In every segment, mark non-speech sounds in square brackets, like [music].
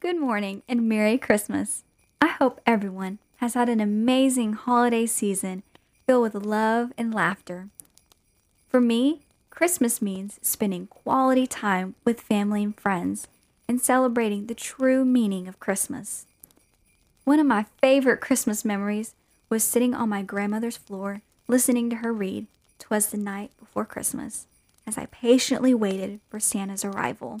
Good morning and Merry Christmas. I hope everyone has had an amazing holiday season filled with love and laughter. For me, Christmas means spending quality time with family and friends and celebrating the true meaning of Christmas. One of my favorite Christmas memories was sitting on my grandmother's floor listening to her read Twas the Night Before Christmas as I patiently waited for Santa's arrival.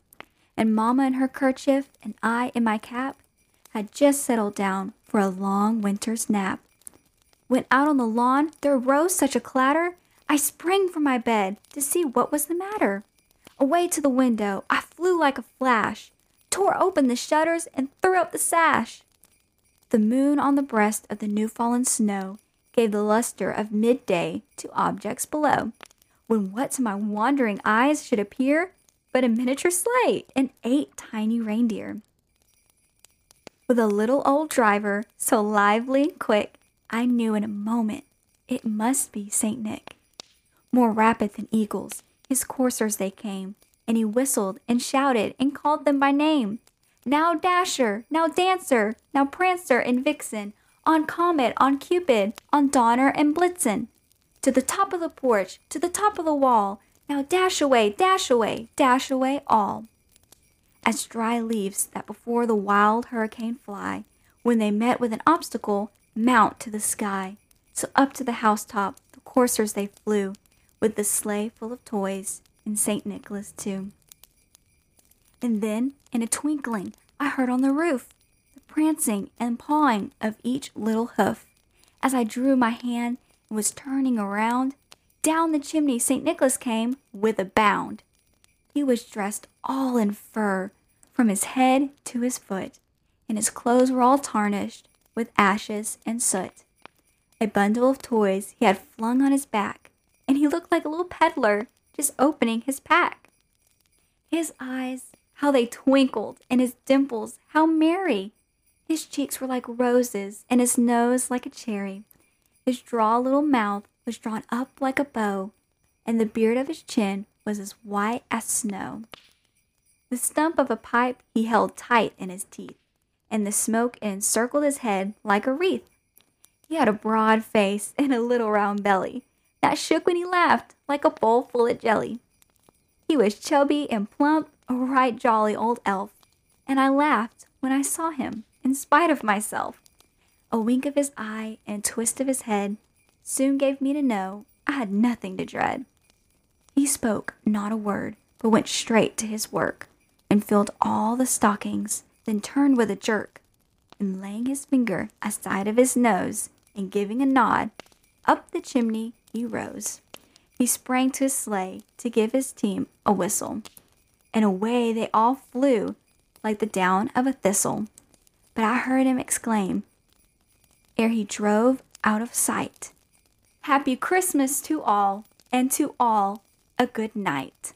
and Mamma in her kerchief and I in my cap had just settled down for a long winter's nap. When out on the lawn there rose such a clatter, I sprang from my bed to see what was the matter. Away to the window I flew like a flash, tore open the shutters, and threw up the sash. The moon on the breast of the new fallen snow gave the luster of midday to objects below, when what to my wondering eyes should appear but a miniature sleigh and eight tiny reindeer. With a little old driver, so lively and quick, I knew in a moment it must be St. Nick. More rapid than eagles, his coursers they came, and he whistled and shouted and called them by name. Now Dasher, now Dancer, now Prancer and Vixen, on Comet, on Cupid, on Donner and Blitzen. To the top of the porch, to the top of the wall, now dash away, dash away, dash away all. As dry leaves that before the wild hurricane fly, when they met with an obstacle, mount to the sky. So up to the housetop the coursers they flew, with the sleigh full of toys, and St. Nicholas too. And then, in a twinkling, I heard on the roof the prancing and pawing of each little hoof. As I drew my hand and was turning around, down the chimney St. Nicholas came with a bound. He was dressed all in fur, from his head to his foot, and his clothes were all tarnished with ashes and soot. A bundle of toys he had flung on his back, and he looked like a little peddler just opening his pack. His eyes, how they twinkled, and his dimples, how merry! His cheeks were like roses, and his nose like a cherry. His draw little mouth was drawn up like a bow, and the beard of his chin was as white as snow. The stump of a pipe he held tight in his teeth, and the smoke encircled his head like a wreath. He had a broad face [laughs] and a little round belly that shook when he laughed like a bowl full of jelly. He was chubby and plump, a right jolly old elf, and I laughed when I saw him, in spite of myself. A wink of his eye and twist of his head soon gave me to know I had nothing to dread. He spoke not a word, but went straight to his work, and filled all the stockings, then turned with a jerk, and laying his finger aside of his nose, and giving a nod, up the chimney he rose. He sprang to his sleigh to give his team a whistle, and away they all flew like the down of a thistle. But I heard him exclaim, ere he drove out of sight, Happy Christmas to all, and to all a good night.